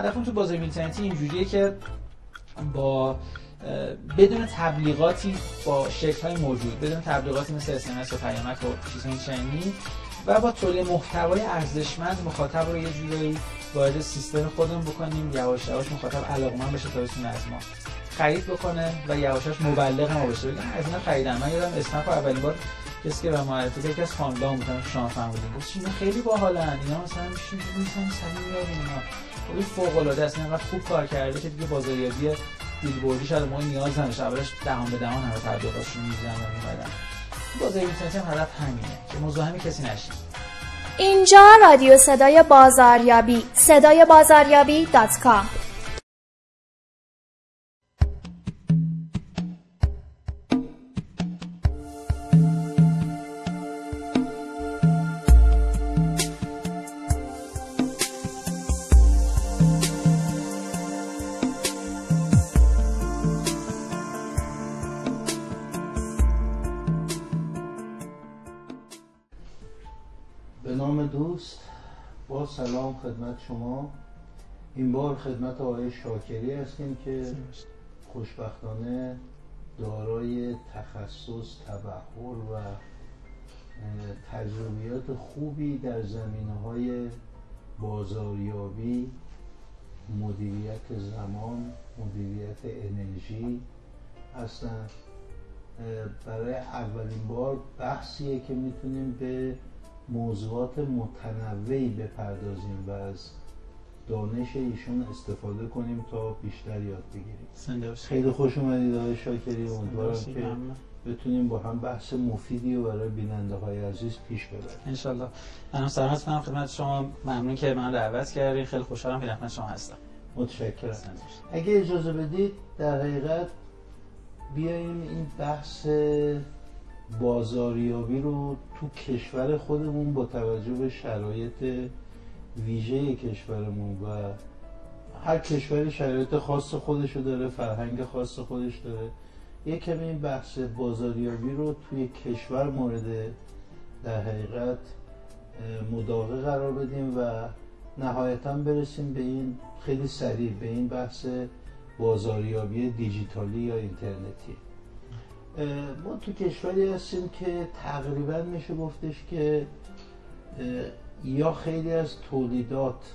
هدفمون تو بازار اینترنتی اینجوریه که با بدون تبلیغاتی با شکل های موجود بدون تبلیغاتی مثل اسمس و پیامک و چیزهای چنینی و با تولید محتوای ارزشمند مخاطب رو یه جوری وارد سیستم خودمون بکنیم یواش یواش مخاطب علاقمند بشه تا بتونه از ما خرید بکنه و یواشاش مبلغ ما بشه بگم از اینا خریدم. من یادم اسنپ اولین بار کسی که به معرفی یکی از خاندان بودن شما فهمیدین گفت اینا خیلی باحالن. اینا مثلا میشین میسن سلیمی اینا. خیلی فوق العاده است. اینقدر خوب کار کرده که دیگه بازاریابی بیلبوردی شده ما نیاز نداشت اولش دهان به دهان همه تبلیغاتشون می‌زنن و میمدن بازار اینترنتی هم هدف همینه که مزاحم کسی نشید اینجا رادیو صدای بازاریابی. صدای بازاریابی دات کام. سلام خدمت شما. این بار خدمت آقای شاکری هستیم که خوشبختانه دارای تخصص تبحر و تجربیات خوبی در زمینه های بازاریابی مدیریت زمان مدیریت انرژی هستن. برای اولین بار بحثیه که می‌تونیم به موضوعات متنوعی بپردازیم و از دانش ایشون استفاده کنیم تا بیشتر یاد بگیریم. خیلی خوش اومدید آقای شاکری. امیدوارم که بتونیم با هم بحث مفیدی و برای بیننده های عزیز پیش ببریم. انشالله. من هم سرحس کنم خدمت شما. ممنون که من دعوت کردین. خیلی خوشحالم. که شما هستم. متشکرم. اگه اجازه بدید در حقیقت بیایم این بحث بازاریابی رو تو کشور خودمون با توجه به شرایط ویژه کشورمون و هر کشوری شرایط خاص خودش رو داره فرهنگ خاص خودش داره یه کمی این بحث بازاریابی رو توی کشور مورد در حقیقت مداقه قرار بدیم و نهایتا برسیم به این خیلی سریع به این بحث بازاریابی دیجیتالی یا اینترنتی. ما تو کشوری هستیم که تقریبا میشه گفتش که یا خیلی از تولیدات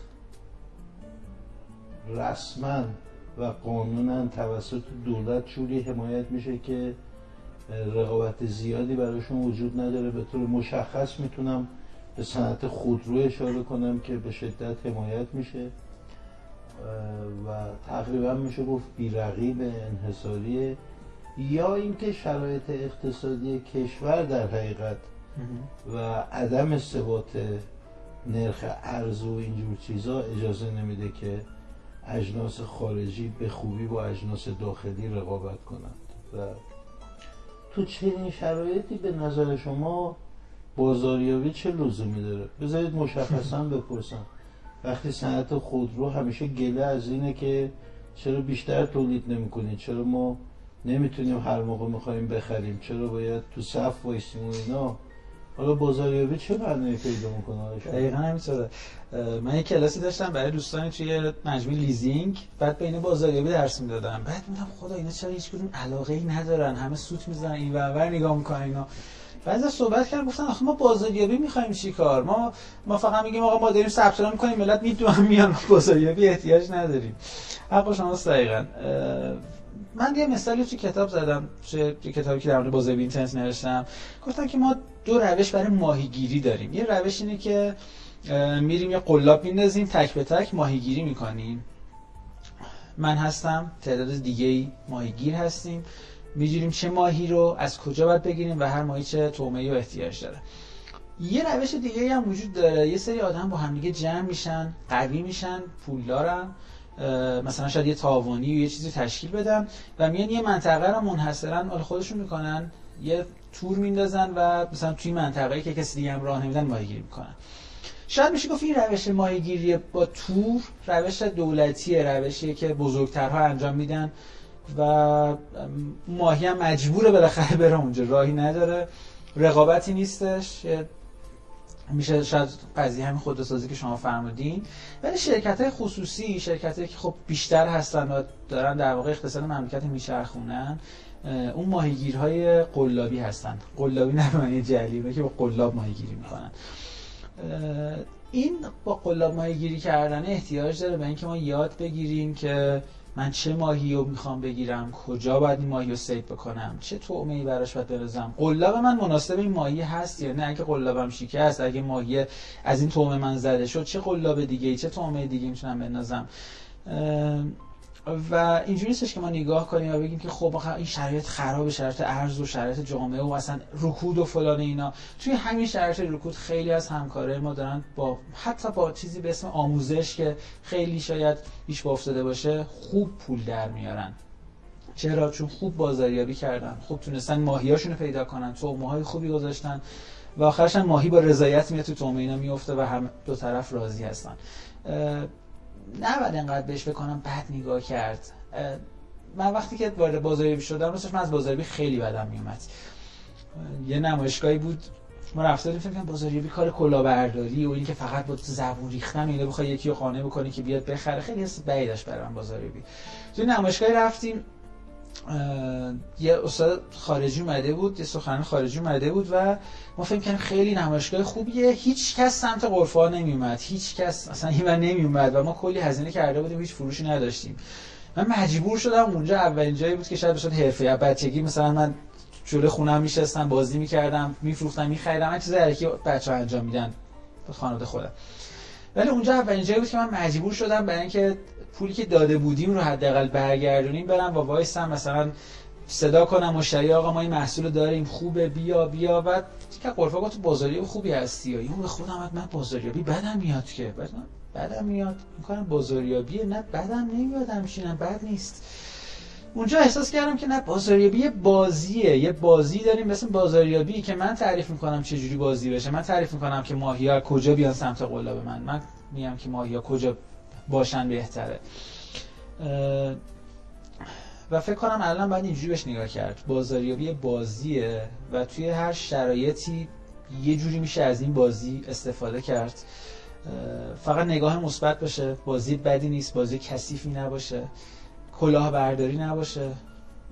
رسما و قانونا توسط دولت جوری حمایت میشه که رقابت زیادی براشون وجود نداره. به طور مشخص می‌تونم به صنعت خودرو اشاره کنم که به شدت حمایت میشه. و تقریبا میشه گفت بیرقیب انحصاریه. یا اینکه شرایط اقتصادی کشور در حقیقت و عدم ثبات نرخ ارز و اینجور چیزا اجازه نمیده که اجناس خارجی به خوبی با اجناس داخلی رقابت کنند. و تو چنین شرایطی به نظر شما بازاریابی چه لزومی داره؟ بذارید مشخصا بپرسم. وقتی صنعت خودرو همیشه گله از اینه که چرا بیشتر تولید نمی‌کنید؟ چرا ما نمی‌تونیم هر موقع می‌خوایم بخریم. چرا باید تو صف وایسیم و اینا؟ حالا بازاریابی چه معنی پیدا می‌کنه؟ دقیقا همینطوره من یه کلاسی داشتم برای دوستانی توی مجموعه لیزینگ. بعد بین بازاریابی درس می‌دادم. بعد میگم خدا اینا چرا هیچ کدوم علاقه ای ندارن. همه سوت می‌زنن این ور نگاه می‌کنن اینا. بعد صحبت کردن گفتن آخه ما بازاریابی می‌خوایم چیکار ما ما فقط میگیم آقا ما داریم ثبت نام می‌کنیم ملت می‌دونن میان بازاریابی احتیاج نداریم. حق شما دقیقاً. من یه مثالی تو کتاب زدم تو کتابی که در مورد بازار اینترنت نوشتم. گفتم که ما دو روش برای ماهیگیری داریم. یه روش اینه که میریم یه قلاب میندازیم تک به تک ماهیگیری می‌کنیم. من هستم تعداد دیگه ماهیگیر هستیم. می‌گیریم چه ماهی رو از کجا باید بگیریم و هر ماهی چه تومه و احتیاج داره. یه روش دیگه هم وجود داره. یه سری آدم با همدیگه جمع میشن قوی میشن پولدارن. مثلا شاید یه تاوانی یه چیزی تشکیل بدن و میان یه منطقه رو منحصرا مال خودشون می‌کنن یه تور میندازن و مثلا توی منطقه‌ای که کسی دیگه هم راه نمیدن ماهیگیری می‌کنن. شاید میشه گفت این روش ماهیگیری با تور روش دولتیه روشیه که بزرگترها انجام میدن و ماهی هم مجبوره بالاخره بره اونجا راهی نداره. رقابتی نیستش میشه شاید قضیه همین خودروسازی که شما فرمودین. ولی شرکت های خصوصی شرکت که خب بیشتر هستن و دارن در واقع اقتصاد مملکت میچرخونن اون ماهیگیرهای قلابی هستن. قلابی نه معنی جلی که با قلاب ماهیگیری می‌کنن. این با قلاب ماهیگیری کردن احتیاج داره به اینکه ما یاد بگیریم که من چه ماهی رو می‌خوام بگیرم؟ کجا باید این ماهی رو سیب بکنم؟ چه طعمه ای براش باید برزم قلاب من مناسب این ماهی هست یا نه؟ اگه قلابم شکست اگه ماهی از این طعمه من زده شد چه قلاب دیگه چه طعمه دیگه می‌تونم بندازم؟ و اینجوری نیستش که ما نگاه کنیم و بگیم که خب این شرایط خراب شرایط ارز و شرایط جامعه و اصلا رکود و فلان اینا. توی همین شرایط رکود خیلی از همکاره ما دارن با حتی با چیزی به اسم آموزش که خیلی شاید بیش با افتاده باشه خوب پول در میارن. چرا؟ چون خوب بازاریابی کردن. خوب تونستن ماهیاشون رو پیدا کنن. تو های خوبی گذاشتن و آخرش ماهی با رضایت میاد تو تومه اینا میفته و هم دو طرف راضی هستن. نباید انقدر بهش بکنم بد نگاه کرد. من وقتی که وارد بازاریابی شدم راستش من از بازاریابی خیلی بدم میومد. یه نمایشگاهی بود ما رفته بودیم فکر بازاریابی کار کلاهبرداری و اینکه فقط با زبون ریختن اینو بخوای یکی رو قانع بکنی که بیاد بخره خیلی حس بدی داشت برام بازاریابی. تو نمایشگاهی رفتیم یه استاد خارجی اومده بود یه سخنران خارجی اومده بود و ما فکر کنیم خیلی نمایشگاه خوبیه. هیچ کس سمت قرفا نمیومد هیچ کس اصلا این نمیومد و ما کلی هزینه کرده بودیم هیچ فروشی نداشتیم. من مجبور شدم اونجا اولین جایی بود که شاید بشد حرفه بچگی مثلا من جلوی خونم میشستم بازی می‌کردم میفروختم میخریدم هر چیزی که بچه ها انجام میدن به خانواده خودم. ولی اونجا اولین جایی بود که من مجبور شدم برای اینکه پولی که داده بودیم رو حداقل برگردونیم برم و وایسم مثلا صدا کنم مشتری آقا ما این محصول داریم. خوبه بیا بیا. بعد که قرفا گفت بازاری خوبی هستی اون به خودم من بازاریابی بدم میاد که. بعد بدم میاد. می‌کنم بازاریابی نه بدم نمیاد همشینم بد نیست. اونجا احساس کردم که نه بازاریابی یه بازیه. یه بازی داریم مثل بازاریابی که من تعریف می‌کنم چه جوری بازی بشه. من تعریف می‌کنم که ماهیا کجا بیان سمت قلاب من. من میگم که ماهیا کجا باشن بهتره. و فکر کنم الان باید اینجوری بهش نگاه کرد. بازاریابی بازیه و توی هر شرایطی یه جوری میشه از این بازی استفاده کرد. فقط نگاه مثبت باشه. بازی بدی نیست بازی کثیفی نباشه. کلاه برداری نباشه.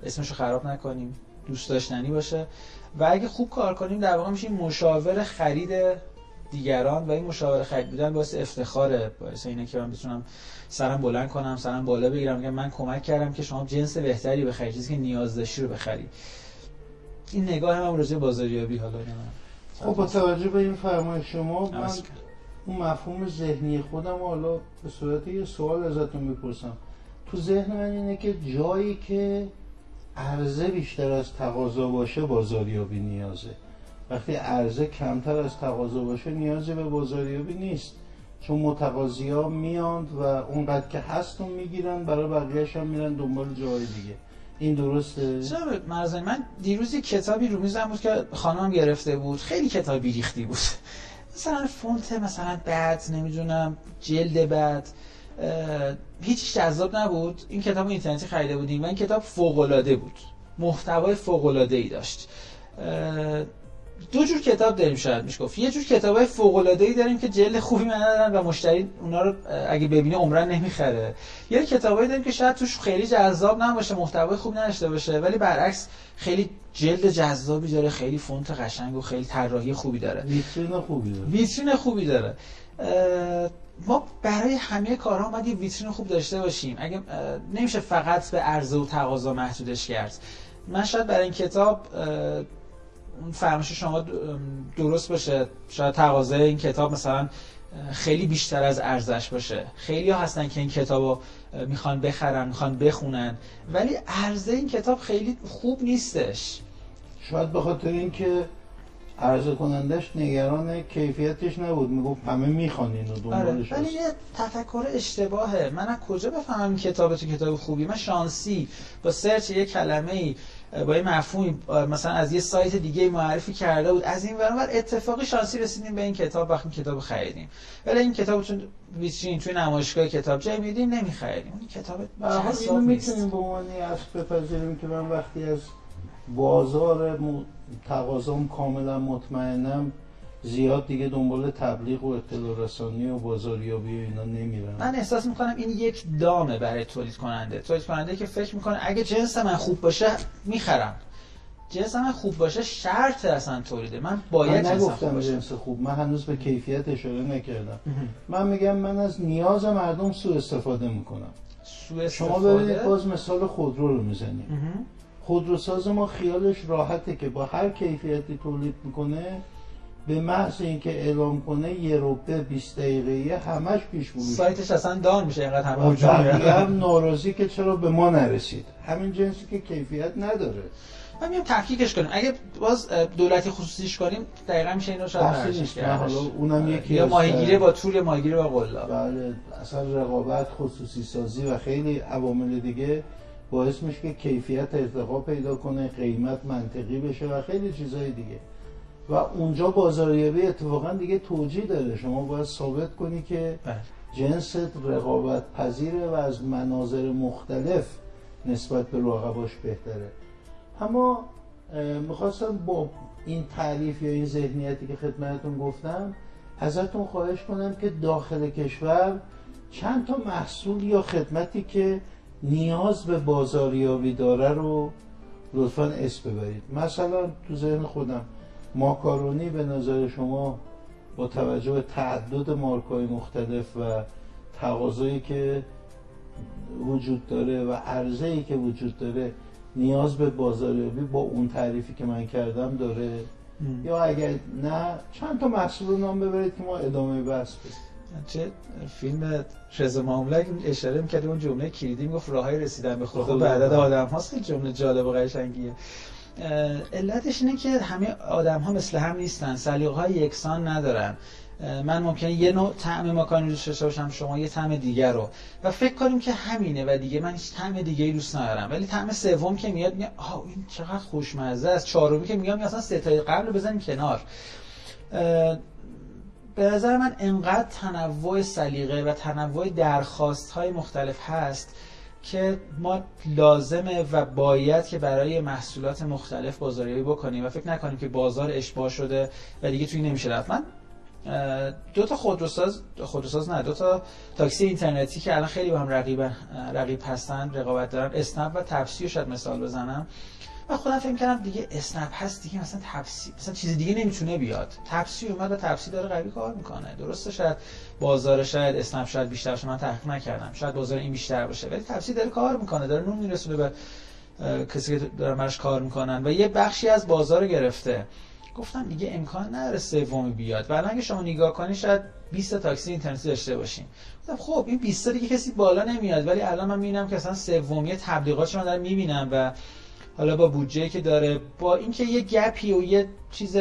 اسمشو خراب نکنیم. دوست داشتنی باشه. و اگه خوب کار کنیم در واقع میشیم مشاور خرید دیگران و این مشاور خرید بودن باعث افتخاره باعث اینه که من بتونم سرم بلند کنم سرم بالا بگیرم میگم من کمک کردم که شما جنس بهتری بخری چیزی که نیاز داشتی رو بخری. این نگاه هم راجع بازاریابی حالا خب با توجه به این فرمایش شما من اون مفهوم ذهنی خودم حالا به صورت یه سوال ازتون می‌پرسم. تو ذهن من اینه که جایی که عرضه بیشتر از تقاضا باشه بازاریابی نیازه. وقتی عرضه کمتر از تقاضا باشه نیازی به بازاریابی نیست. چون متقاضی ها میاند و اونقدر که هستون می‌گیرن برای بقیهش هم میرن دنبال جای دیگه. این درسته؟ مرزای من دیروز کتابی رو میزم بود که خانم گرفته بود. خیلی کتابی ریختی بود. مثلا فونت مثلا بد نمی‌دونم جلد بد هیچ جذاب نبود. این کتاب اینترنتی خریده بودیم و این کتاب فوق العاده بود. محتوای فوق داشت. دو جور کتاب داریم شاید میشه گفت یه جور کتابای فوق العاده ای داریم که جلد خوبی ندارن و مشتری اونا رو اگه ببینه عمرن نمی‌خره. یه کتابایی داریم که شاید توش خیلی جذاب نباشه محتوای خوب نداشته باشه ولی برعکس خیلی جلد جذابی داره خیلی فونت قشنگ و خیلی طراحی خوبی داره. ویترین خوبی داره. ویترین خوبی داره. ما برای همه کارها باید یه ویترین خوب داشته باشیم. اگه نمیشه فقط به عرضه و تقاضا محدودش کرد. من شاید برای این کتاب اون فرمایش شما درست باشه. شاید تقاضای این کتاب مثلا خیلی بیشتر از ارزش باشه. خیلی ها هستن که این کتاب رو می‌خوان بخرن می‌خوان بخونن. ولی عرضه این کتاب خیلی خوب نیستش. شاید به خاطر اینکه عرضه کنندش نگران کیفیتش نبود. می‌گفت همه می‌خوان اینو آره. ولی یه تفکر اشتباهه. من از کجا بفهمم کتاب تو کتاب خوبی؟ من شانسی با سرچ یه کلمه ای با یه مفهومی مثلا از یه سایت دیگه معرفی کرده بود. از این ور اتفاقی شانسی رسیدیم به این کتاب وقتی کتاب خریدیم. ولی این کتاب چون ویترین توی نمایشگاه کتاب جای میدیم نمی‌خریم این کتاب اینو می‌تونیم به عنوان اصل بپذیریم که من وقتی از بازار تقاضام کاملا مطمئنم زیاد دیگه دنبال تبلیغ و اطلاع رسانی و بازاریابی و اینا نمیرن من احساس می‌کنم این یک دامه برای تولید کننده تولید کننده که فکر می‌کنه اگه جنس من خوب باشه می‌خرم. جنس من خوب باشه شرط اصلا تولیده. من باید من جنسم خوب نگفتم باشه. جنس خوب. من هنوز به کیفیت اشاره نکردم. من میگم من از نیاز مردم سوء استفاده می‌کنم. شما استفاده. ببینید باز مثال خودرو رو می‌زنیم. خودروساز ما خیالش راحته که با هر کیفیتی تولید می‌کنه به محض اینکه اعلام کنه یه روبه 20 دقیقه همش پیش فروش سایتش اصلا دان میشه اینقدر همه. هم ناراضی که چرا به ما نرسید. همین جنسی که کیفیت نداره. من میام تحقیقش کنیم. اگه باز دولتی خصوصیش کنیم دقیقا میشه این رو شاید. کردش. حالا اونم یکی یا ماهیگیری با طول ماهیگیری با قلاب بله اصلا رقابت خصوصی سازی و خیلی عوامل دیگه باعث میشه که کیفیت ارتقا پیدا کنه قیمت منطقی بشه و خیلی چیزهای دیگه. و اونجا بازاریابی اتفاقا دیگه توجیه داره. شما باید ثابت کنی که بله. جنست رقابت پذیره و از مناظر مختلف نسبت به رقباش بهتره. اما می‌خواستم با این تعریف یا این ذهنیتی که خدمتتون گفتم ازتون خواهش کنم که داخل کشور چند تا محصول یا خدمتی که نیاز به بازاریابی داره رو لطفا اسم ببرید. مثلا تو ذهن خودم ماکارونی به نظر شما با توجه به تعدد مارکای مختلف و تقاضایی که وجود داره و عرضه‌ای که وجود داره نیاز به بازاریابی با اون تعریفی که من کردم داره م. یا اگر نه چند تا محصول رو نام ببرید که ما ادامه بحث بدیم چه فیلم رضا معاملک اشاره می‌کرد اون جمله کلیدی می‌گفت راههای رسیدن به خدا خدا. به عدد آدم هاست خیلی جمله جالب و قشنگیه علتش اینه که همه آدم ها مثل هم نیستن سلیقه های یکسان ندارن. من ممکنه یه نوع طعم ماکارونی دوست داشته باشم شما یه طعم دیگر رو. و فکر کنیم که همینه و دیگه من هیچ طعم دیگه ای دوست ندارم. ولی طعم سوم که میاد میگه آه این چقدر خوشمزه است. چهارمی که میاد میگه اصلا ستای قبل رو بزنیم کنار. به نظر من انقدر تنوع سلیقه و تنوع درخواست های مختلف هست که ما لازمه و باید که برای محصولات مختلف بازاریابی بکنیم و فکر نکنیم که بازار اشباع شده و دیگه توی نمیشه رفت. من دو تا خودروساز خودروساز نه دو تا تاکسی اینترنتی که الان خیلی با هم رقیب رقیب هستن رقابت دارن. اسنپ و تپسی رو شاید مثال بزنم. خودم فکر کردم دیگه اسنپ هست دیگه مثلا تپسی مثلا چیز دیگه نمی‌تونه بیاد. تپسی اومد و تپسی داره قوی کار می‌کنه. درسته شاید بازار شاید اسنپ شاید بیشتر باشه من تحقیق نکردم. شاید بازار این بیشتر باشه ولی تپسی داره کار می‌کنه داره نون میرسونه به کسی که دارن براش کار می‌کنن. و یه بخشی از بازار گرفته. گفتم دیگه امکان نداره سومی بیاد. الان اگه شما نگاه کنی شاید 20 تا تاکسی اینترنتی داشته باشیم گفتم خب این 20 تا دیگه کسی بالا نمیاد. ولی الان من می‌بینم که اصلا سومی تبلیغاتش من دارم می‌بینم و حالا با بودجه که داره با اینکه یه گپی و یه چیز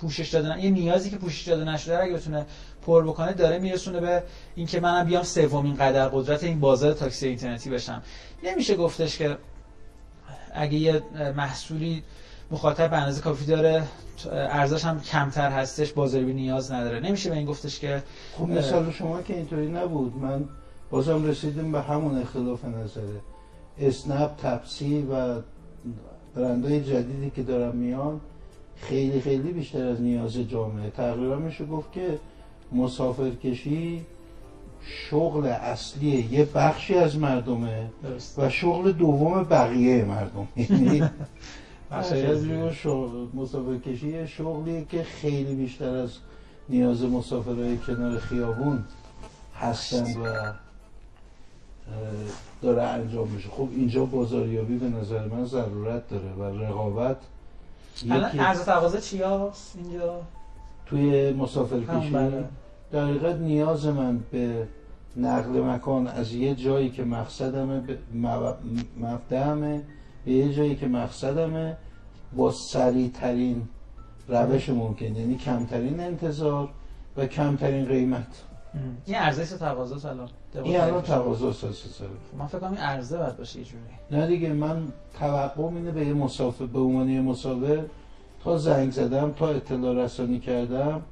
پوشش داده نه- یه نیازی که پوشش داده نشده اگه بتونه پر بکنه داره میرسونه به اینکه منم بیام سومین قدر قدرت این بازار تاکسی اینترنتی بشم. نمیشه گفتش که اگه یه محصولی مخاطب به اندازه کافی داره ارزش هم کمتر هستش بازاریابی نیاز نداره. نمیشه به این گفتش که خب مثال شما که اینطوری نبود. من بازم رسیدیم به همون اختلاف نظره. اسنپ تپسی و برندهای جدیدی که دارن میان خیلی خیلی بیشتر از نیاز جامعه. تقریبا میشه گفت که مسافرکشی شغل اصلی یه بخشی از مردمه درست. و شغل دوم بقیه مردم. یعنی شغل مسافرکشی یه شغلیه که خیلی بیشتر از نیاز مسافرهای کنار خیابون هستند و داره انجام میشه خب اینجا بازاریابی به نظر من ضرورت داره و رقابت الان ارز تقاضا چی هست اینجا توی همون مسافرکشی بله. در حقیقت نیاز من به نقل مکان از یه جایی که مقصدمه به مب- مبدأمه به یه جایی که مقصدمه با سریع ترین روش ممکن یعنی کمترین انتظار و کمترین قیمت. این ارزش تقاضا الان این الان تقاضا اساسی من فکر کنم این عرضه باید باشه یه جوری. نه دیگه من توقع اینه به یه مسافر به عنوان یه مسافر تا زنگ زدم تا اطلاع رسانی کردم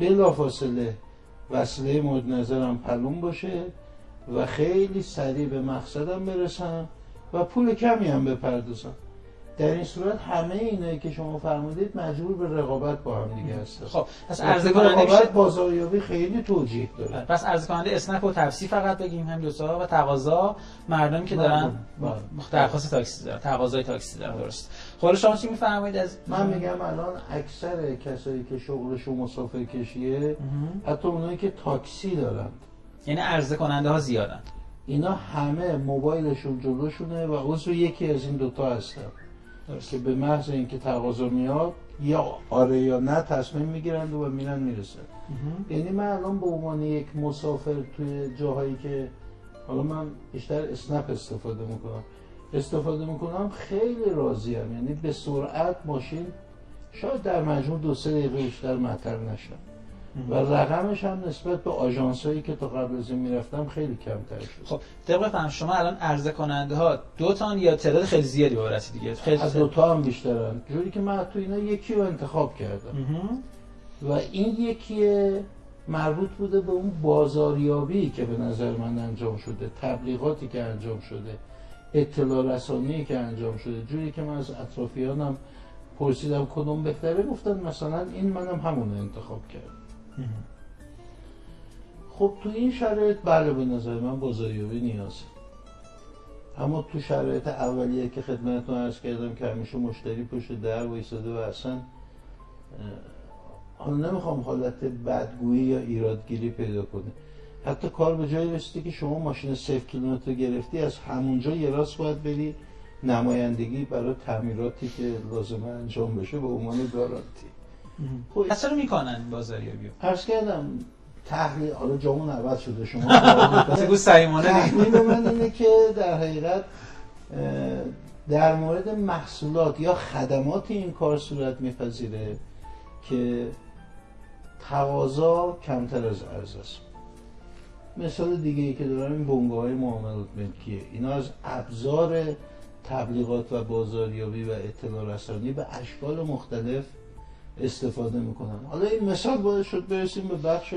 بلافاصله وسیله مورد نظرم پلون باشه و خیلی سریع به مقصدم برسم و پول کمی هم بپردازم. در این صورت همه اینایی که شما فرمودید مجبور به رقابت با هم دیگه هست خب پس عرضه کننده میشه بازاریابی خیلی توجیه داره. پس عرضه کننده اسنپ و تپسی فقط بگیم هم دو تا و تقاضا. مردمی که دارن. بله. درخواست تاکسی دارن تقاضای تاکسی دارن درست. خب شما چی میفرمایید از من میگم الان اکثر کسایی که شغلشون مسافر کشیه مهم. حتی اونایی که تاکسی دارند یعنی عرضه کننده ها زیادن. اینا همه موبایلشون جلوشونه و عضو یکی از این دوتا هستن. که به محض اینکه تقاضا میاد یا آره یا نه تصمیم می‌گیرند و میرن می‌رسن. یعنی من الان به عنوان یک مسافر توی جاهایی که حالا من بیشتر اسنپ استفاده می‌کنم. استفاده می‌کنم خیلی راضیم. یعنی به سرعت ماشین شاید در مجموع دو سه دقیقه بیشتر مطر نشم. و رقمش هم نسبت به آژانس هایی که تا قبل از این می‌رفتم خیلی کمتر شد. خب طبق فهم شما الان عرضه کننده ها دو تان یا تعداد خیلی زیادی بابرسی دیگه؟ خیلی از دوتا هم بیشترن. جوری که من تو اینا یکی رو انتخاب کردم. و این یکی مربوط بوده به اون بازاریابی که به نظر من انجام شده تبلیغاتی که انجام شده اطلاع رسانی که انجام شده. جوری که من از اطرافیانم پرسیدم کدوم بهتره گفتن مثلا این منم همون انتخاب کردم. خب تو این شرایط بله به نظر من بازاریابی نیازه اما تو شرایط اولیه که خدمتتون عرض کردم که همیشه مشتری پشت در وایساده و اصلا حالا نمی‌خوام حالت بدگویی یا ایرادگیری پیدا کنه. حتی کار به جایی رسیده که شما ماشین صفر کیلومتر گرفتی از همونجا یه راست باید بری. نمایندگی برای تعمیراتی که لازمه انجام بشه به عنوان گارانتی. خب. چرا می‌کنن بازاریابی؟ رو عرض کردم تحلیل حالا جامون عوض شده شما بگو دیگه. تحلیل من اینه که در حقیقت در مورد محصولات یا خدمات این کار صورت میپذیره که تقاضا کمتر از عرضه است. مثال دیگه ای که دارم این بنگاه های معاملات ملکیه اینا از ابزار تبلیغات و بازاریابی و اطلاع رسانی به اشکال مختلف استفاده می‌کنن. حالا این مثال باید شد برسیم به بخش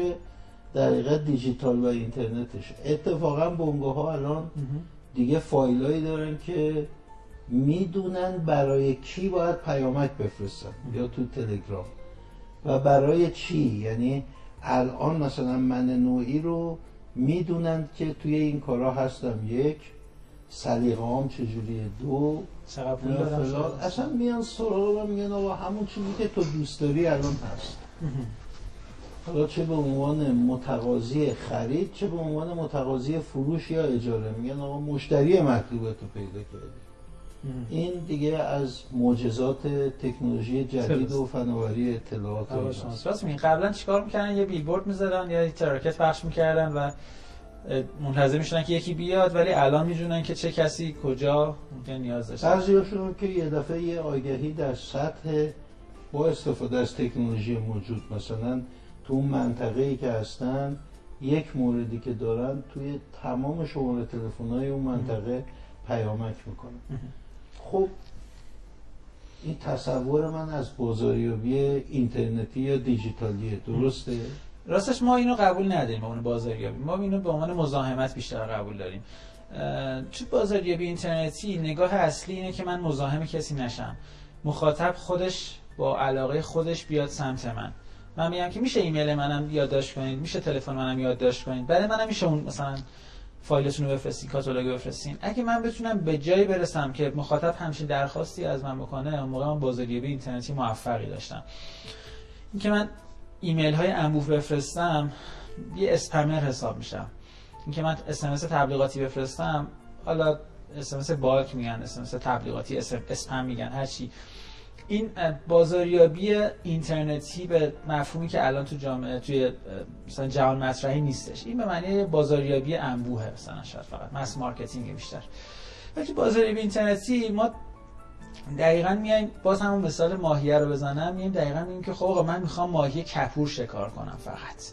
در حقیقت دیجیتال و اینترنتش. اتفاقا بنگاه ها الان. دیگه فایلایی دارن که می‌دونن برای کی باید پیامک بفرستن یا تو تلگرام. و برای چی؟ یعنی الان مثلا من نوعی رو می‌دونن که توی این کارا هستم. یک سلیقه‌ام چجوریه دو چقدر پول دادم؟ اصلا میان سراغ میگن آقا همون چیزی که تو دوست داری الان هست. حالا چه به عنوان متقاضی خرید چه به عنوان متقاضی فروش یا اجاره میگن آقا مشتری مطلوبه تو پیدا کردی. این دیگه از معجزات تکنولوژی جدید. و فناوری اطلاعات. راست میگی قبلا چیکار می‌کردن یه بیلبورد می‌زدن یا یه تراکت پخش می‌کردن و منتظر می‌شدن که یکی بیاد ولی الان می‌دونن که چه کسی کجا ممکن نیاز داشته بعضیاشون که یه دفعه یه آگهی در سطح با استفاده از تکنولوژی موجود مثلا تو اون منطقه ای که هستن یک موردی که دارن توی تمام شماره تلفن های اون منطقه پیامک می‌کنن. خب این تصور من از بازاریابی اینترنتی یا دیجیتالیه درسته؟ راستش ما اینو قبول نداریم به عنوان بازاریابی. ما اینو به عنوان مزاحمت بیشتر قبول داریم. تو بازاریابی اینترنتی نگاه اصلی اینه که من مزاحم کسی نشم. مخاطب خودش با علاقه خودش بیاد سمت من. من میگم که میشه ایمیل منم یادداشت کنید میشه تلفن منم یادداشت کنید. برای منم میشه اون مثلا فایلتون رو بفرستین کاتالوگ بفرستین. اگه من بتونم به جایی برسم که مخاطب همچین درخواستی از من بکنه اون موقع من بازاریابی اینترنتی موفقی داشتم. اینکه من ایمیل های انبوه بفرستم یه اسپمر حساب میشم. اینکه من اسمس تبلیغاتی بفرستم حالا SMS bulk میگن SMS تبلیغاتی اسپم میگن هرچی این اه، بازاریابی اینترنتی به مفهومی که الان تو جامعه توی مثلا جهان مطرحی نیستش. این به معنی بازاریابی انبوهه مثلا شاید فقط. mass marketing بیشتر. ولی بازاریابی اینترنتی ما دقیقا میایم باز همون مثال ماهیه رو بزنم میایم دقیقا میگیم که خب من می‌خوام ماهی کپور شکار کنم فقط.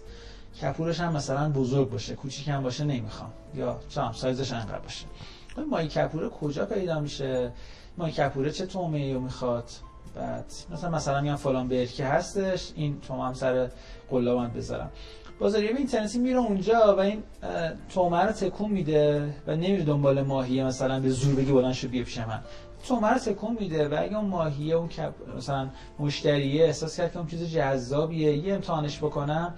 کپورش هم مثلا بزرگ باشه کوچیک هم باشه نمی‌خوام. یا چم سایزش انقدر باشه. این ماهی کپوره کجا پیدا میشه؟ ماهی کپوره چه تومه رو می‌خواد؟ بعد مثلا مثلا میگم فلان برکه هستش این تومه هم سر قلابند بذارم. بازاریابی اینترنتی میره اونجا و این تومه رو تکون میده و نمیره دنبال ماهیه مثلا به زور بگی بلند شو بیا پیش من. تومه رو تکون میده و اگه اون ماهیه اون مثلا مشتریه احساس کرد که اون چیز جذابیه یه امتحانش بکنم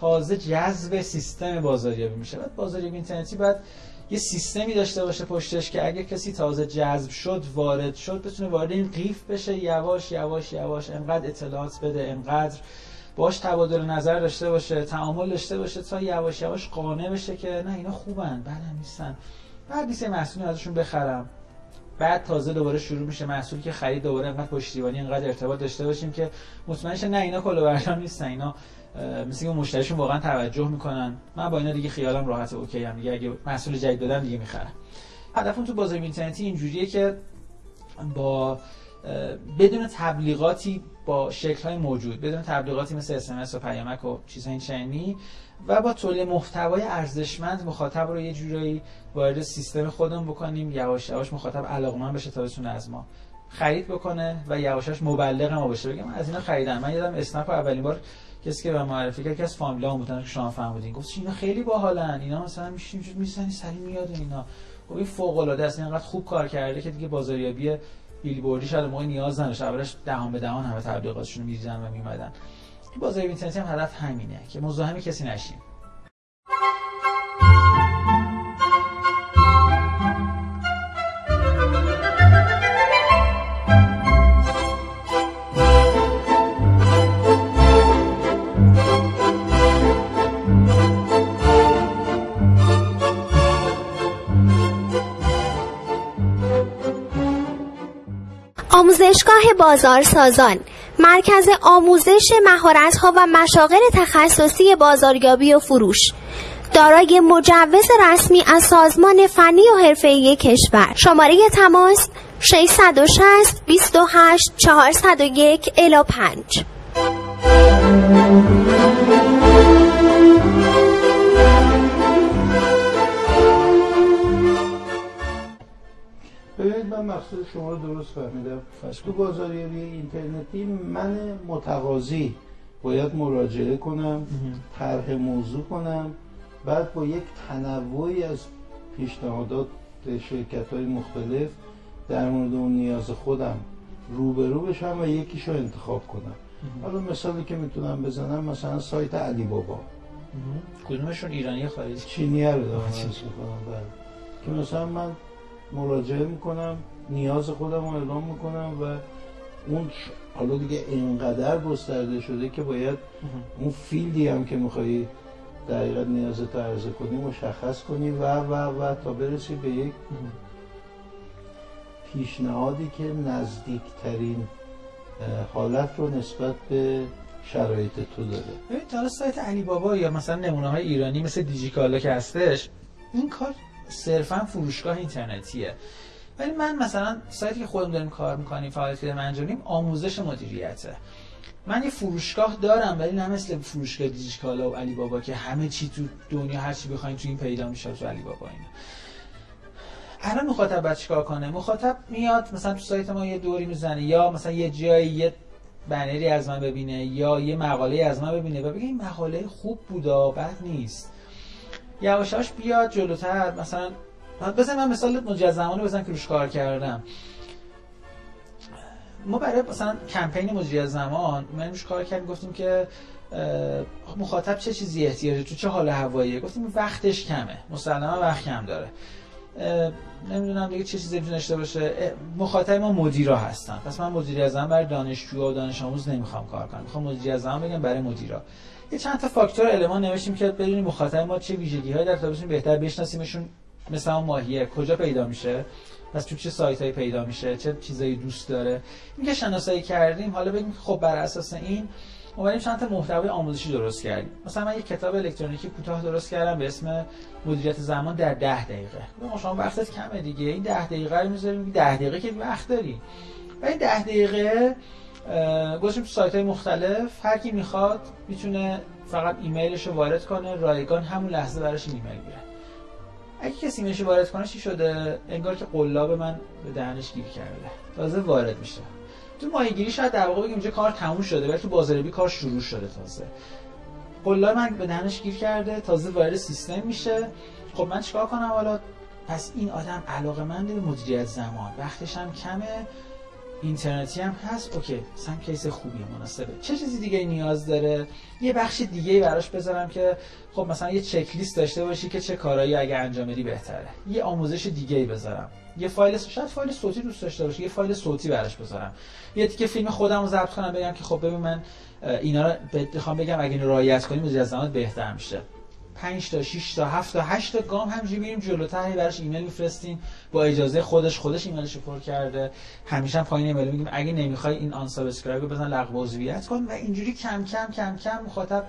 تازه جذب سیستم بازاریابی میشه. بعد بازاریابی اینترنتی بعد یه سیستمی داشته باشه پشتش که اگه کسی تازه جذب شد وارد شد بتونه وارد این قیف بشه یواش یواش یواش انقدر اطلاعات بده انقدر باش تبادل نظر داشته باشه تعامل داشته باشه تا یواش یواش قانع بشه که نه اینا خوبن بعد نیستن. بعد نیست محصولی ازشون بخرم. بعد تازه دوباره شروع میشه محصولی که خرید دوباره انقدر پشتیبانی انقدر ارتباط داشته باشیم که مطمئن نه اینا کلاهبردار نیستن اینا مثل که مشتریشون واقعا توجه می‌کنن. من با اینا دیگه خیالم راحت اوکی هم دیگه اگه محصول جدید دادن دیگه می‌خرم. هدفم تو بازار اینترنتی اینجوریه که با بدون تبلیغاتی با شکل های موجود بدون تبلیغاتی مثل اسمس و پیامک و چیزهای چنینی و با تولید محتوای ارزشمند مخاطب رو یه جورایی وارد سیستم خودمون بکنیم یواش یواش مخاطب علاقمند بشه تا بتونه از ما خرید بکنه و یواشاش مبلغ ما بشه بگم از اینا خریدم من یادم اسنپ اولین بار کسی که به معرفی کرد که از فامیلا بودن که شما فهمیدین گفت اینا خیلی باحالن. اینا مثلا میشین می‌زنی سری میاد اینا. خب این فوق العاده است اینقدر خوب کار کرده که دیگه بازاریابی بیلبوردی شده موقع نیاز نداشت. اولش دهان به دهان همه تبلیغاتشون رو میریزن و میمدن بازاریابی اینترنتی هم هدف همینه که مزاحم کسی نشیم. آموزشگاه بازارسازان مرکز آموزش مهارت‌ها و مشاغل تخصصی بازاریابی و فروش. دارای مجوز رسمی از سازمان فنی و حرفه‌ای کشور. شماره تماس 660 28 401 الی 5 مقصود شما رو درست فهمیدم. تو بازاریابی اینترنتی من متقاضی. باید مراجعه کنم طرح موضوع کنم. بعد با یک تنوعی از پیشنهادات شرکت های مختلف در مورد اون نیاز خودم روبرو بشم و یکیشو انتخاب کنم. حالا مثالی که می‌تونم بزنم مثلا سایت علی بابا. کدومشون؟ ایرانی خارجی؟ چینیه رو دارم. بله. که مثلا من مراجعه می‌کنم. نیاز خودم رو اعلام می‌کنم و اون حالا دیگه اینقدر گسترده شده که باید اون فیلدی هم که میخوایی دقیقا نیاز تو عرضه کنی مشخص کنی و و و تا برسی به یک پیشنهادی که نزدیکترین حالت رو نسبت به شرایط تو داره. ببین تا سایت علی بابا یا مثلا نمونه های ایرانی مثل دیجیکالا که هستش این کار صرفا فروشگاه اینترنتیه. ولی من مثلا سایتی که خودم داریم کار می‌کنیم فعالیت که انجامیم آموزش مدیریته. من یه فروشگاه دارم ولی نه مثل فروشگاه دیجیکالا و علی بابا که همه چی تو دنیا هر چی بخواین تو این پیدا میشه تو علی بابا اینا. الان مخاطب بعد چیکار کنه؟ مخاطب میاد مثلا تو سایت ما یه دوری می‌زنه یا مثلا یه جایی یه بنری از من ببینه یا یه مقاله از من ببینه و بگه این مقاله خوب بودا بد نیست. یواشاش بیاد جلوتر مثلا بزن من مثال مجزمانه بزن که روش کار کردم. ما برای مثلا کمپین مدیریت زمان من روش کار کردیم گفتیم که مخاطب چه چیزی احتیاجه؟ تو چه حال هواییه گفتیم وقتش کمه. مسلما وقت کم داره. نمی‌دونم دیگه چه چیزی می‌تونه داشته باشه. مخاطب ما مدیرا هستن. پس من مدیریت زمان برای دانشجو و دانش آموز نمی‌خوام کار کنم. می‌خوام مدیریت زمان بگم برای مدیرا. یه چند تا فاکتور المان نوشتیم که بدونیم مخاطب ما چه ویژگی های در بتونیم بهتر بشناسیمشون. مثل اون ماهیه. کجا پیدا میشه؟ پس تو چه سایت هایی پیدا میشه؟ چه چیزایی دوست داره؟ این که شناسایی کردیم حالا بگیم خب بر اساس این اومدیم چند تا محتوای آموزشی درست کردیم. مثلا من یک کتاب الکترونیکی کوتاه درست کردم به اسم مدیریت زمان در ده دقیقه. ما شما وقتت کمه دیگه. این ده دقیقه رو می‌ذاریم ده دقیقه که وقت داری و این ده دقیقه گذاشتیم تو سایت های مختلف. هر کی می‌خواد می‌تونه فقط ایمیلش رو وارد کنه رایگان همون لحظه براش ایمیل میره اگه کسی ایمیلش وارد کنه چی شده؟ انگار که قلاب من به دهنش گیر کرده. تازه وارد میشه. تو ماهیگیری شاید در واقع بگیم اینجا کار تموم شده ولی تو بازاریابی کار شروع شده تازه. قله من به دهنش گیر کرده تازه وارد سیستم میشه. خب من چیکار کنم حالا؟ پس این آدم علاقه من به مدیریت زمان. وقتش هم کمه. اینترنتی هم هست. OK مثلا case خوبیه مناسبه. چه چیزی دیگه نیاز داره؟ یه بخش دیگه براش بذارم که خب مثلا یه چک لیست داشته باشی که چه کارهایی اگه انجام بدی بهتره. یه آموزش دیگه بذارم. یه فایل شاید فایل صوتی دوست داشته باشی یه فایل صوتی براش بذارم. یه تیکه فیلم خودم رو ضبط کنم بگم که خب ببین من اینا رو بخوام بگم اگه اینو رعایت کنیم مدیریت زمان بهتر میشه. 5 تا 6 تا 7 تا 8 تا گام همینجوری میریم جلوتر براش ایمیل میفرستیم. با اجازه خودش خودش ایمیلش پر کرده. همیشه هم پایین ایمیل میگیم. اگه نمی‌خوای این unsubscribe رو بزن لغو عضویت کن و اینجوری کم کم کم کم مخاطب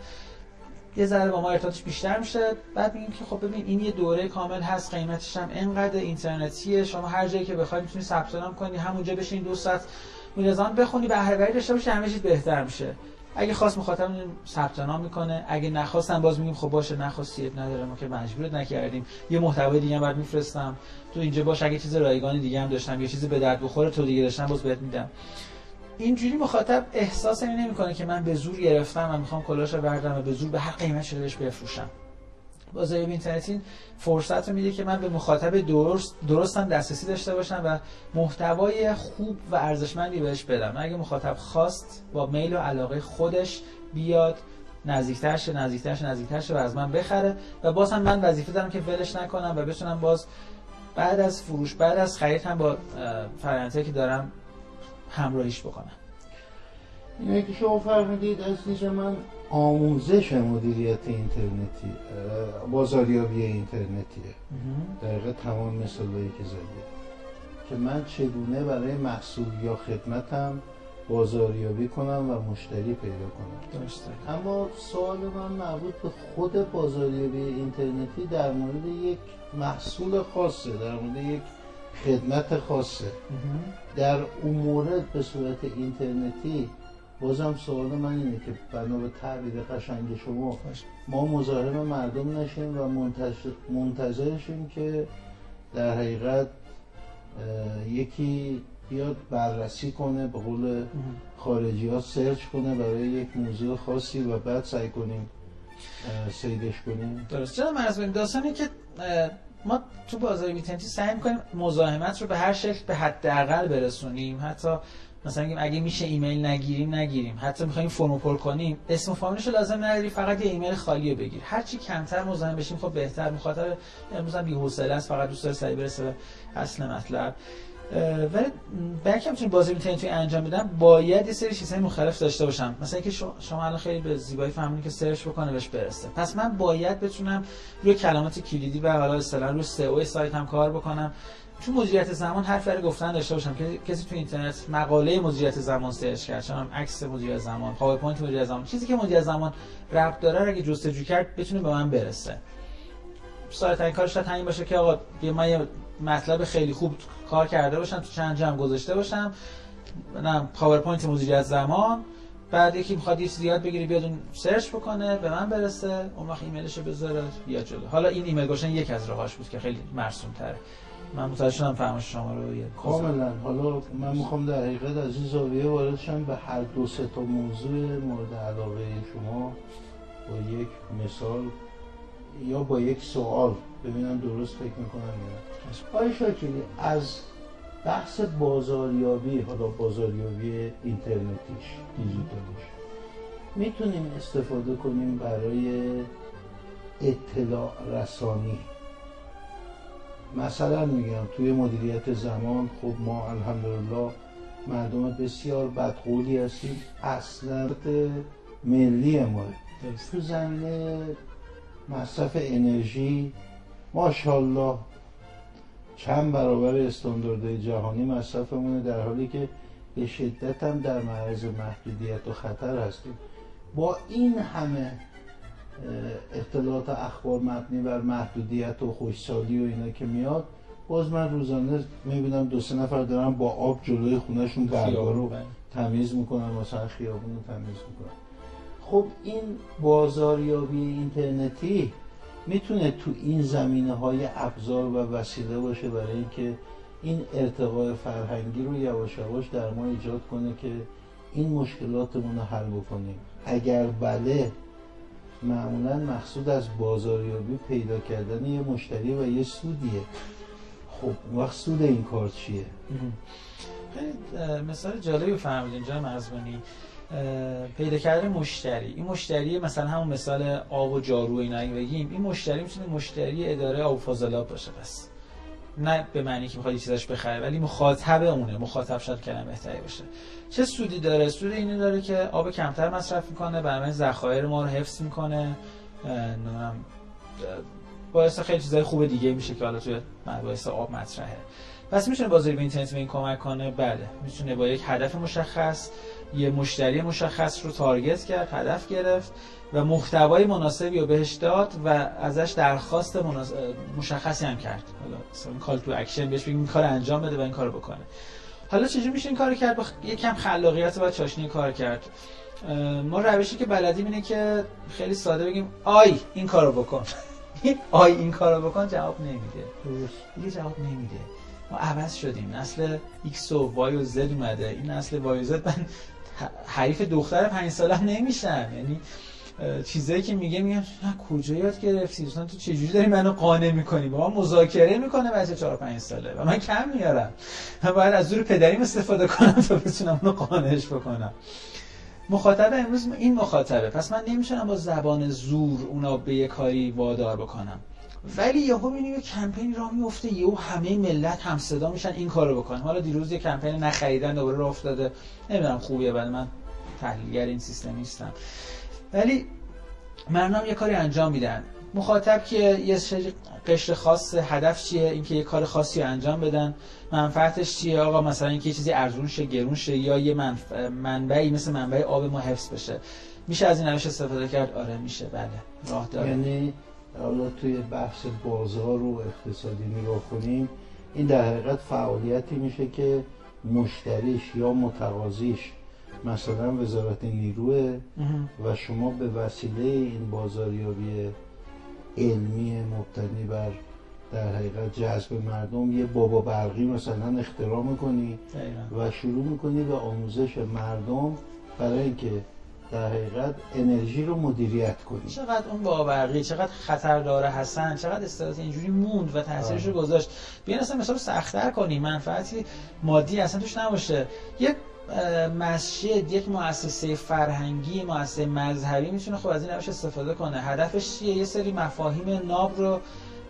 یه ذره با ما ارتباطش بیشتر میشه. بعد میگیم که خب ببین این یه دوره کامل هست قیمتش هم انقدر اینترنتیه. شما هر جایی که بخوای می‌تونی ثبت نام کنی. همونجا بشین دو ساعت میرزان بخونی بهره وری داشته باشی همه چیز بهتر میشه. اگه خواست مخاطب ثبت نام می‌کنه اگه نخواستم باز میگیم خب باشه نخواستی نداره ما که مجبورت نکردیم. یه محتوای دیگه بعد میفرستم. تو اینجا باش اگه چیز رایگان دیگه هم داشتم یه چیزی به درد بخوره تو دیگه داشتم باز بهت میدم. اینجوری مخاطب احساس نمی‌کنه که من به زور گرفتم و می‌خوام کلاشو بردارم و به زور به هر قیمت شده بهش بفروشم. بازار اینترنتی فرصت رو میده که من به مخاطب درست درستم دسترسی داشته باشم و محتوای خوب و ارزشمندی بهش بدم. اگه مخاطب خواست با میل و علاقه خودش بیاد نزدیکتر شه نزدیکتر شه نزدیکتر شه و از من بخره و باز هم من وظیفه دارم که ولش نکنم و بتونم باز بعد از فروش بعد از خرید هم با فرآیندهایی که دارم همراهیش بکنم. اینه که شما فرمودید از من آموزش مدیریت اینترنتی بازاریابی اینترنتیه. دقیقه تمام مثالهایی که زدید. که من چگونه برای محصول یا خدمتم بازاریابی کنم و مشتری پیدا کنم. درسته. اما سوال من مربوط به خود بازاریابی اینترنتی در مورد یک محصول خاصه در مورد یک خدمت خاصه. در اون مورد به صورت اینترنتی بازم سوال من اینه که بنا به تعبیر قشنگ شما ما مزاحم مردم نشیم و منتظرشیم که در حقیقت یکی بیاد بررسی کنه به قول خارجی ها search کنه برای یک موضوع خاصی و بعد سعی کنیم save ش کنیم. درست. چرا من از داستانی که ما تو بازاریابی اینترنتی سعی می‌کنیم مزاحمت رو به هر شکل به حداقل برسونیم. حتی مثلا اگه میشه ایمیل نگیریم نگیریم. حتی می‌خوایم فرم پر کنیم اسم و فامیلش لازم نداری فقط یه ایمیل خالی رو بگیر. هر چی کمتر مزاحم بشیم خب بهتر. مخاطب امروز هم بی‌حوصله است فقط دوست داره سریع برسه به اصل مطلب. ولی بلکه می‌تونیم بازی می‌تونید توی انجام بدم باید یه سری چیزهای مختلف داشته باشم. مثلا اینکه شما الان خیلی به زیبایی فهمیدین که search بکنه بهش برسه. پس من باید بتونم روی کلمات کلیدی و حالا اصطلاحا روی SEO سایت هم کار بکنم. تو مدیریت زمان حرف برای گفتن داشته باشم. که کسی تو اینترنت مقاله مدیریت زمان search کرد چون عکس مدیریت زمان پاورپوینت مدیریت زمان چیزی که مدیریت زمان ربط داره اگه جستجو کرد بتونه به من برسه. سایت این کارش همین باشه که آقا من یه مطلب خیلی خوب کار کرده باشم تو چند جا گذاشته باشم. نه پاورپوینت مدیریت زمان. بعد یکی می‌خواد یه چیزی یاد بگیری بیاد اون search بکنه به من برسه. اون وقت ایمیلشو بذاره یا جلو حالا این ایمیل گرفتن یک از راهاش بود که خیلی مرسوم تره من متوجه شدم فرمایش شما رو یه کاملا. حالا من می‌خوام در حقیقت از این زاویه وارد شم به هر دو سه تا موضوع مورد علاقه شما با یک مثال یا با یک سوال. ببینم درست فکر می‌کنم یا آقای شاکری از بحث بازاریابی حالا بازاریابی اینترنتیش دیجیتالیش می‌تونیم استفاده کنیم برای اطلاع رسانی. مثلا میگم توی مدیریت زمان خب ما الحمدلله مردم بسیار بدقولی هستیم. اصلا ملی ما. تو زمینه مصرف انرژی ماشاءالله چند برابر استانداردهای جهانی مصرفمونه در حالی که به شدت هم در معرض محدودیت و خطر هستیم. با این همه اطلاعات اخبار مبنی بر محدودیت و خوشسالی و اینا که میاد باز من روزانه می‌بینم دو سه نفر دارن با آب جلوی خونهشون برگا رو تمیز می‌کنن مثلا خیابون رو تمیز می‌کنن. خب این بازاریابی اینترنتی می‌تونه تو این زمینه های ابزار و وسیله باشه برای اینکه این ارتقای فرهنگی رو یواش یواش در ما ایجاد کنه که این مشکلاتمون رو حل بکنیم. اگر بله معمولا مقصود از بازاریابی پیدا کردن یه مشتری و یه سودیه. خب وقت سود این کار چیه؟ خیلی مثال جالبی فرمودین جای مرزبانی پیدا کردن مشتری. این مشتری مثلا همون مثال آب و جارو اینا بگیم این مشتری می‌تونه مشتری اداره آب فاضلاب باشه بس نه به معنی که می‌خواد یه چیزاش بخره ولی مخاطب اونه مخاطب شاید کلمه بهتری باشه. چه سودی داره؟ سود اینو داره که آب کمتر مصرف می‌کنه برای ذخایر ما رو حفظ می‌کنه. نمی‌دونم باعث خیلی چیزای خوب دیگه میشه که حالا توی مباحث وب مطرحه. پس می‌تونه به اینترنت به این کمک کنه؟ بله. می‌تونه با یک هدف مشخص یه مشتری مشخص رو target کرد هدف گرفت. و محتوای مناسبی رو بهش داد و ازش درخواست مناس... مشخصی هم کرد. حالا مثلا call to action بهش بگیم این کار انجام بده و این کارو بکنه. حالا چجوری میشه این کار کرد؟ با یکم خلاقیت و چاشنی کار کرد. ما روشی که بلدیم اینه که خیلی ساده بگیم آی این کارو بکن. آی این کارو بکن جواب نمیده. دیگه جواب نمیده. ما عوض شدیم. نسل X و Y و Z اومده. این نسل Y و Z من حریف دختر پنج سالم نمیشم. یعنی چیزایی که میگه میگم کجا یاد گرفتی؟ اصلا تو چجوری داری منو قانع می‌کنی؟ با مذاکره می‌کنه بچه 4 5 ساله و من کم میارم. من باید از زور پدریم استفاده کنم تا بتونم اونو قانعش بکنم. مخاطب امروز این مخاطبه. پس من نمی‌تونم با زبان زور اونا به یه کاری وادار بکنم. ولی یهو می‌بینی یه کمپین راه میفته یهو همه ملت هم صدا میشن این کارو بکنن حالا دیروز یه کمپین نخریدن دوباره راه افتاده. نمی‌دونم خوبیه ولی من تحلیلگر این سیستم نیستم. ولی مردم یه کاری انجام میدن. مخاطب که یه سری قشر خاص هدف چیه؟ اینکه یه کار خاصی انجام بدن. منفعتش چیه؟ آقا مثلا اینکه چیزی ارزون شه گرون شه یا یه منف... منبعی مثل منبع آب ما حفظ بشه. میشه از این روش استفاده کرد؟ آره میشه. بله. راه داره. یعنی حالا توی بحث بازار و اقتصادی نگاه کنیم این در حقیقت فعالیتی میشه که مشتریش یا متقاضیش مثلا وزارت نیروه و شما به وسیله این بازاریابی علمی مبتنی بر در حقیقت جذب مردم یه بابا برقی مثلا اختراع می‌کنی و شروع می‌کنی به آموزش مردم برای اینکه در حقیقت انرژی رو مدیریت کنی. چقدر اون باورقی چقدر خطر داره حسن چقدر استرات اینجوری موند و تاثیرش رو گذاشت. بیان اصلا مثلا سختتر کنی منفعتی مادی اصلا توش نباشه. یک مسجد یک مؤسسه فرهنگی مؤسسه مذهبی می‌تونه خب از این روش استفاده کنه. هدفش چیه؟ یه سری مفاهیم ناب رو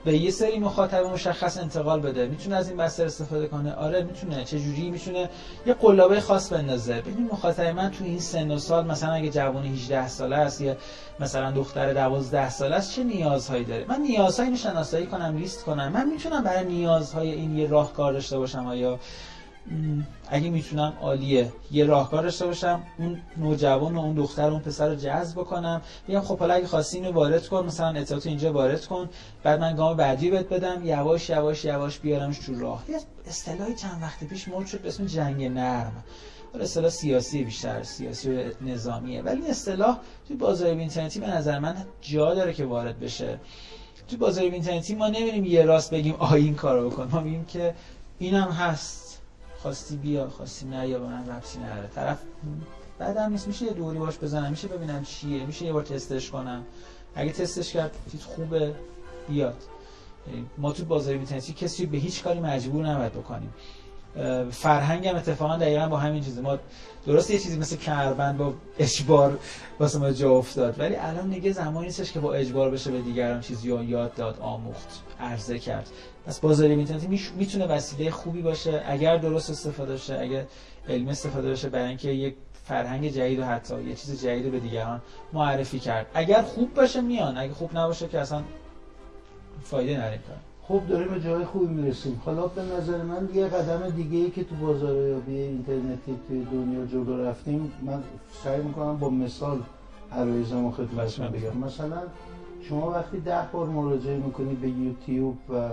به یه سری مخاطب مشخص انتقال بده. می‌تونه از این بستر استفاده کنه؟ آره می‌تونه. چه جوری؟ می‌تونه یه قلابه خاص بندازه. ببین مخاطب من تو این سن و سال مثلا اگه جوانی 18 ساله است یا مثلا دختر 12 ساله است چه نیازهایی داره؟ من نیازهایی شناسایی کنم لیست کنم. من می‌تونم برای نیازهای این یه راهکار داشته باشم آیا اگه می‌تونم عالیه یه راهکار داشته باشم اون نوجوان و اون دختر و اون پسر رو جذب بکنم. بگم خب حالا اگه خواستی اینو وارد کن مثلا اطلاعات اینجا وارد کن. بعد من گام بعدی بهت بدم یواش یواش یواش بیارمش تو راه. یه اصطلاحی چند وقت پیش مورد شد به اسم جنگ نرم. حالا اصطلاح سیاسی بیشتر سیاسی و نظامیه. ولی این اصطلاح توی بازار اینترنتی به نظر من جا داره که وارد بشه. توی بازار اینترنتی ما نمیریم یه راست بگیم آ این کارو بکن. ما میگیم که اینم هست. خواستی بیا خواستی نه یا به من ربطی نداره. طرف بعدم نیست میشه یه دوری باش بزنم میشه ببینم چیه میشه یه بار تستش کنم. اگه تستش کرد دید خوبه بیاد. ما تو بازار اینترنتی کسی به هیچ کاری مجبور نباید بکنیم. فرهنگ هم اتفاقا دقیقا با همین چیزه. ما درست یه چیزی مثل کربند با اجبار واسه ما جا افتاد ولی الان دیگه زمانی نیستش که با اجبار بشه به دیگران چیزی رو یاد داد آموخت عرضه کرد. پس بازار اینترنتی می‌تونه وسیله خوبی باشه اگر درست استفاده شه اگر علمی استفاده بشه برای اینکه یک فرهنگ جدید و حتی یه چیز جدید به دیگران معرفی کرد. اگر خوب باشه میان اگه خوب نباشه که اصلا فایده نداره خب داریم به جای خوبی می‌رسیم. حالا به نظر من یه قدم دیگه ای که تو بازاریابی اینترنتی توی دنیا جلو رفتیم من سعی می‌کنم با مثال عرایزم خدمتتون بگم. مثلا شما وقتی ده بار مراجعه می‌کنی به یوتیوب و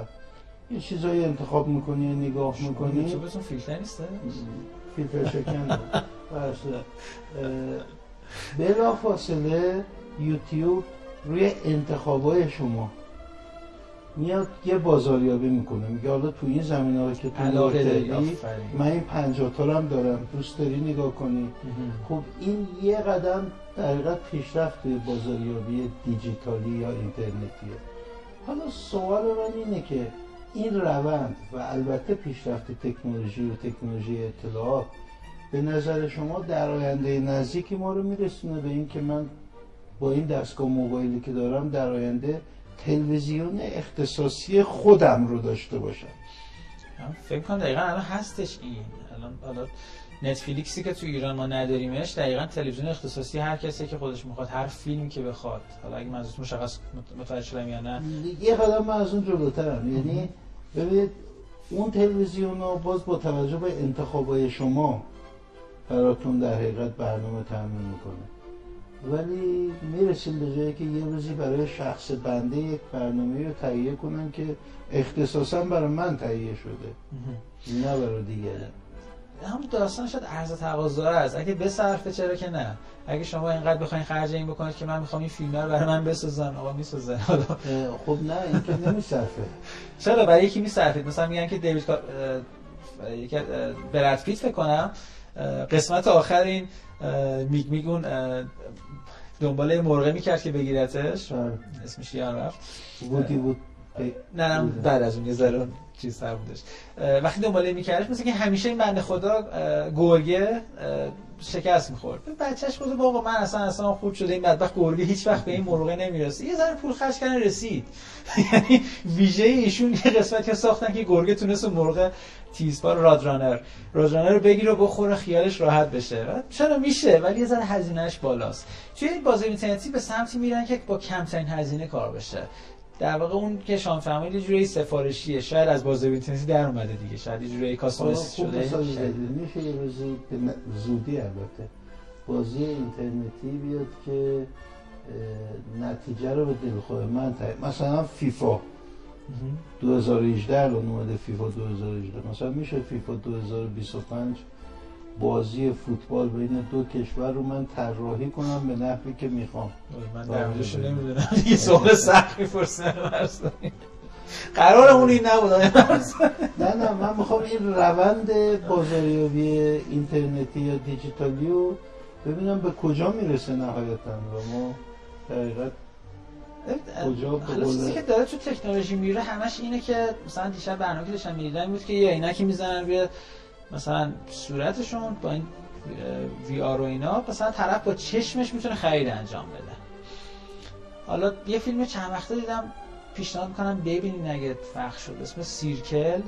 یه چیزایی انتخاب می‌کنی نگاه می‌کنی. یوتیوبتون فیلتر نیسته؟ فیلتر شکن بلا فاصله یوتیوب روی انتخابای شما میاد یه بازاریابی می‌کنه میگه حالا تو این زمین ها که تو داری. من این 50 تا هم دارم دوست داری نگاه کنی. خب این یه قدم در حقیقت پیشرفت توی بازاریابی دیجیتالی یا اینترنتیه حالا سوال من اینه که این روند و البته پیشرفت تکنولوژی و تکنولوژی اطلاعات به نظر شما در آینده نزدیکی ما رو میرسونه به این که من با این دستگاه موبایلی که دارم در آینده تلویزیون اختصاصی خودم رو داشته باشم. فکر کنم دقیقا الان هستش این. الان حالا نتفلیکسی که تو ایران ما نداریمش دقیقا تلویزیون اختصاصی هر کسی که خودش می‌خواد هر فیلمی که بخواد. حالا اگه منظورت مشخص متوجه شدم یا نه؟ یه قدم من از اون جلوترم. یعنی ببینید اون تلویزیون رو باز با توجه به انتخابای شما براتون در حقیقت برنامه تامین می‌کنه. ولی می‌رسیم به جایی که یه روزی برای شخص بنده یک برنامه رو تهیه کنن که اختصاصا برای من تهیه شده. نه برای دیگری همون داستان شاید عرض تقاضا است. اگه بصرفه چرا که نه؟ اگه شما اینقدر بخواین خرج این بکنید که من می‌خوام این فیلم رو برای من بسازن آقا می‌سازن. خب نه این که نمیصرفه. چرا؟ برای یکی میصرفید. مثلا میگن که دیوید یکی براد پیت فکر کنم قسمت آخر این میگ میگون دنباله مرغه می‌کرد که بگیرتش. اسمش یاد رفت. بودی بود. نه نه. بعد از اون یه ذره چیز تر بودش. وقتی دنباله میکردش مثل که همیشه این بنده خدا گرگه شکست می‌خورد. بچهش بود بابا من اصلا اصلا خوب شده این بدبخت گرگه هیچ وقت به این مرغه نمی‌رسه. یه ذره پول خرج کردن رسید. یعنی ویژه ایشون یه قسمتی ساختن که گرگه تونست مرغ تیزپا رادرانر رادرانر رو بگیره و بخوره خیالش راحت بشه. چرا میشه؟ ولی یه ذره هزینهش بالاست. توی بازار اینترنتی به سمتی میرن که با کمترین هزینه کار بشه. در واقع اون که شام فرمایید یه جوری سفارشیه. شاید از بازار اینترنتی در اومده دیگه. شاید یه جوری کاستومایز خوب شده. میشه یه روزی به زودی البته بازی اینترنتی بیاد که نتیجه رو به دلخواه من تایید مثلا فیفا مهم. 2018 الان اومده فیفا 2018 مثلا میشه فیفا 2025 بازی فوتبال بین دو کشور رو من طراحی کنم به نحوی که می‌خوام من در موردش بله. نمی‌دونم یه سوال سخت می‌پرسن قرارمون این نبود. نه نه من می‌خوام این روند بازاریابی اینترنتی یا دیجیتالی رو ببینم به کجا می‌رسه نهایتا و ما حقیقت حالا چیزی که داره تو تکنولوژی میره همش اینه که مثلا دیشب برنامه که داشتم می‌دیدم بود که یه عینکی می‌زنن روی مثلا صورتشون با این وی آر و اینا مثلا طرف با چشمش می‌تونه خرید انجام بده. حالا یه فیلم چند وقته دیدم پیشنهاد می‌کنم ببینین اگه فخ شد. اسم سیرکل.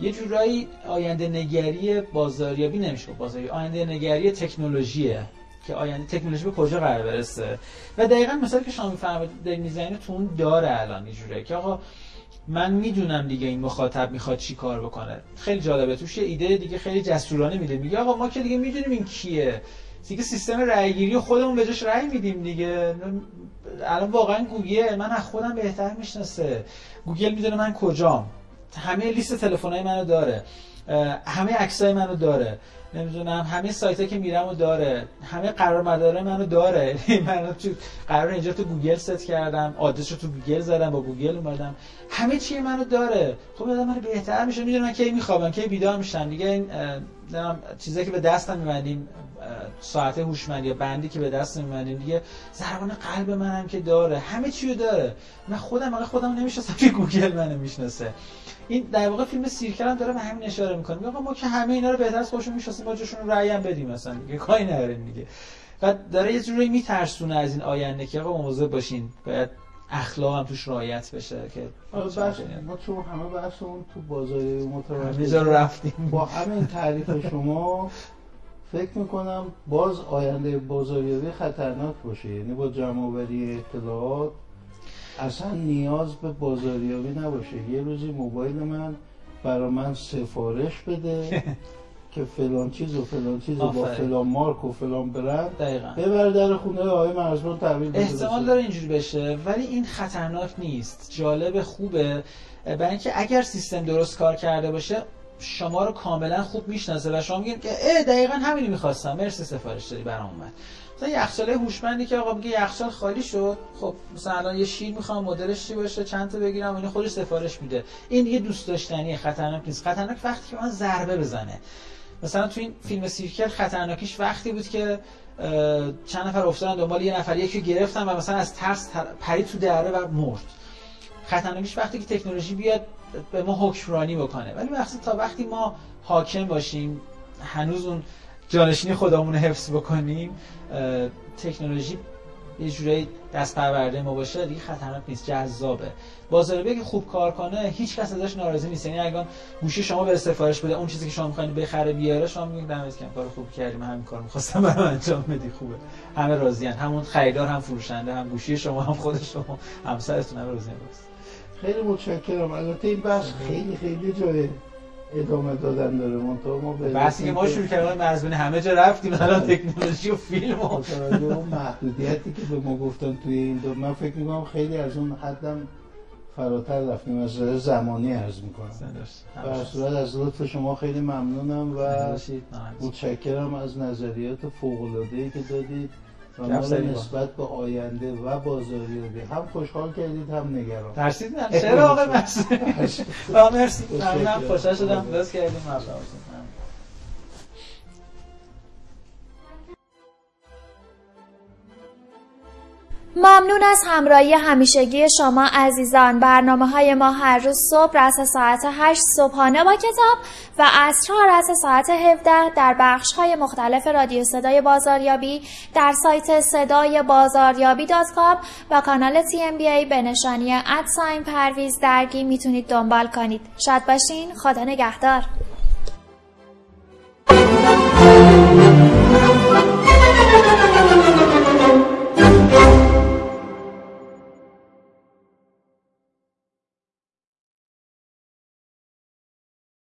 یه جورایی آینده نگری بازاریابی نمیشه. گفت بازاریابی آینده نگری تکنولوژیه. که آینده تکنولوژی به کجا قرار برسه؟ و دقیقا مثلا که شما میفرمایید می‌زنید تو اون داره الان یه جوریه که آقا من می‌دونم دیگه این مخاطب می‌خواد چی کار بکنه. خیلی جالبه توش یه ایده دیگه خیلی جسورانه میده. میگه آقا ما که دیگه می‌دونیم این کیه. دیگه سیستم رأیگیری خودمون به جاش رأی میدیم دیگه. الان واقعا گوگل من از خودم بهتر می‌شناسه. گوگل می‌دونه من کجام. همه لیست تلفن‌های منو داره. همه عکسای منو داره. نمی‌دونم همه سایت که میرم رو داره. همه قرار مداره منو داره. من تو قرار اینجا تو گوگل ست کردم آدرس رو تو گوگل زدم با گوگل اومدم. همه چی منو داره. خب آدم من بهتر میشه می‌دونم کی میخوابم کی بیدار میشم. دیگه این چیزایی که به دستم میبندیم ساعت هوشمندی یا بندی که به دست میبندیم دیگه ضربان قلب منم که داره. همه چی داره. من خودم اگه خودم نمی‌شناسم که گوگل منو می‌شناسه. این در واقع فیلم سیرکل هم داره به همین اشاره می‌کنه. میگه ما که همه اینا رو بهتر از خودشون می‌شناسیم با جاشون رأی هم بدیم مثلا دیگه کاری نداریم دیگه. و داره یه جوری میترسونه از این آینده که آقا مواظب باشین باید اخلاق هم توش رعایت بشه که بحث ما چون همه بحثمون تو جا رو رفتیم. با همین تعریف شما فکر می‌کنم باز آینده بازاریابی خطرناک باشه. یعنی با جمعآوری اطلاعات اصلا نیاز به بازاریابی نباشه. یه روزی موبایل من برا من سفارش بده. که فلان چیز و فلان چیز و با. فلان مارک و فلان برند. دقیقا. ببر در خونه آقای مرزبان تحویل بده احتمال. داره اینجوری بشه ولی این خطرناک نیست. جالب خوبه. برای اینکه اگر سیستم درست کار کرده باشه شما رو کاملا خوب می‌شناسه و شما میگین که اه دقیقا همینی می‌خواستم. مرسی سفارش دادی برام اومد. مثلا یخچاله هوشمندی که آقا میگه یخچال خالی شد. خب مثلا الان یه شیر می‌خوام مدلش چی باشه؟ چند تا بگیرم؟ اینو خودش سفارش میده. این دیگه دوست داشتنی خطرناک نیست. خطرناک وقتی که من ضربه بزنه. مثلا تو این فیلم سیرکل خطرناکیش وقتی بود که چند نفر افتادن دنبال یه نفر یکی گرفتن و مثلا از ترس پرید تو دره و مرد. خطرناکیش وقتی که تکنولوژی بیاد به ما حکمرانی بکنه. ولی وقتی تا وقتی ما حاکم باشیم هنوز اون جانشینی خودمون حفظ بکنیم تکنولوژی یه جورایی دست پرورده ما باشه دیگه خطرناک نیست جذابه. بازاریابی که خوب کار کنه هیچ کس ازش ناراضی نیست. یعنی اگه گوشی شما به سفارش بده اون چیزی که شما می‌خواید بخره بیاره شما میگید دمت کم کار خوب کردیم همین کار می‌خواستم برام انجام بدی خوبه. همه راضیان. همون خریدار هم فروشنده هم گوشی شما هم خود شما همسرتون هم راضیان. خیلی متشکرم. البته این بحث خیلی خیلی جای ادامه دادن داره. منطقه ما به بحثی که ما شروع کردیم همه جا رفتیم. الان تکنولوژی و فیلم و اون محدودیتی که به ما گفتن توی این دو من فکر می‌کنم خیلی از اون حدم فراتر رفتیم. از زمانی عرض می‌کنم. و صورت از لطف شما خیلی ممنونم و متشکرم از نظریات فوق العاده که دادید. و ما نسبت به آینده و بازاریابی هم خوشحال کردید هم نگران. ترسید نه چرا آقای مسئول مرسی. ممنونم. خوشحال شدم. بس کردیم. ممنون. از همراهی همیشگی شما عزیزان. برنامه های ما هر روز صبح رس ساعت 8 صبحانه با کتاب و عصرها رس ساعت 17 در بخش های مختلف رادیو صدای بازاریابی در سایت صدای بازاریابی دات و کانال تی ام بی ای به نشانی ادساین پرویز درگی می‌تونید دنبال کنید. شاد باشین. خدا نگهدار.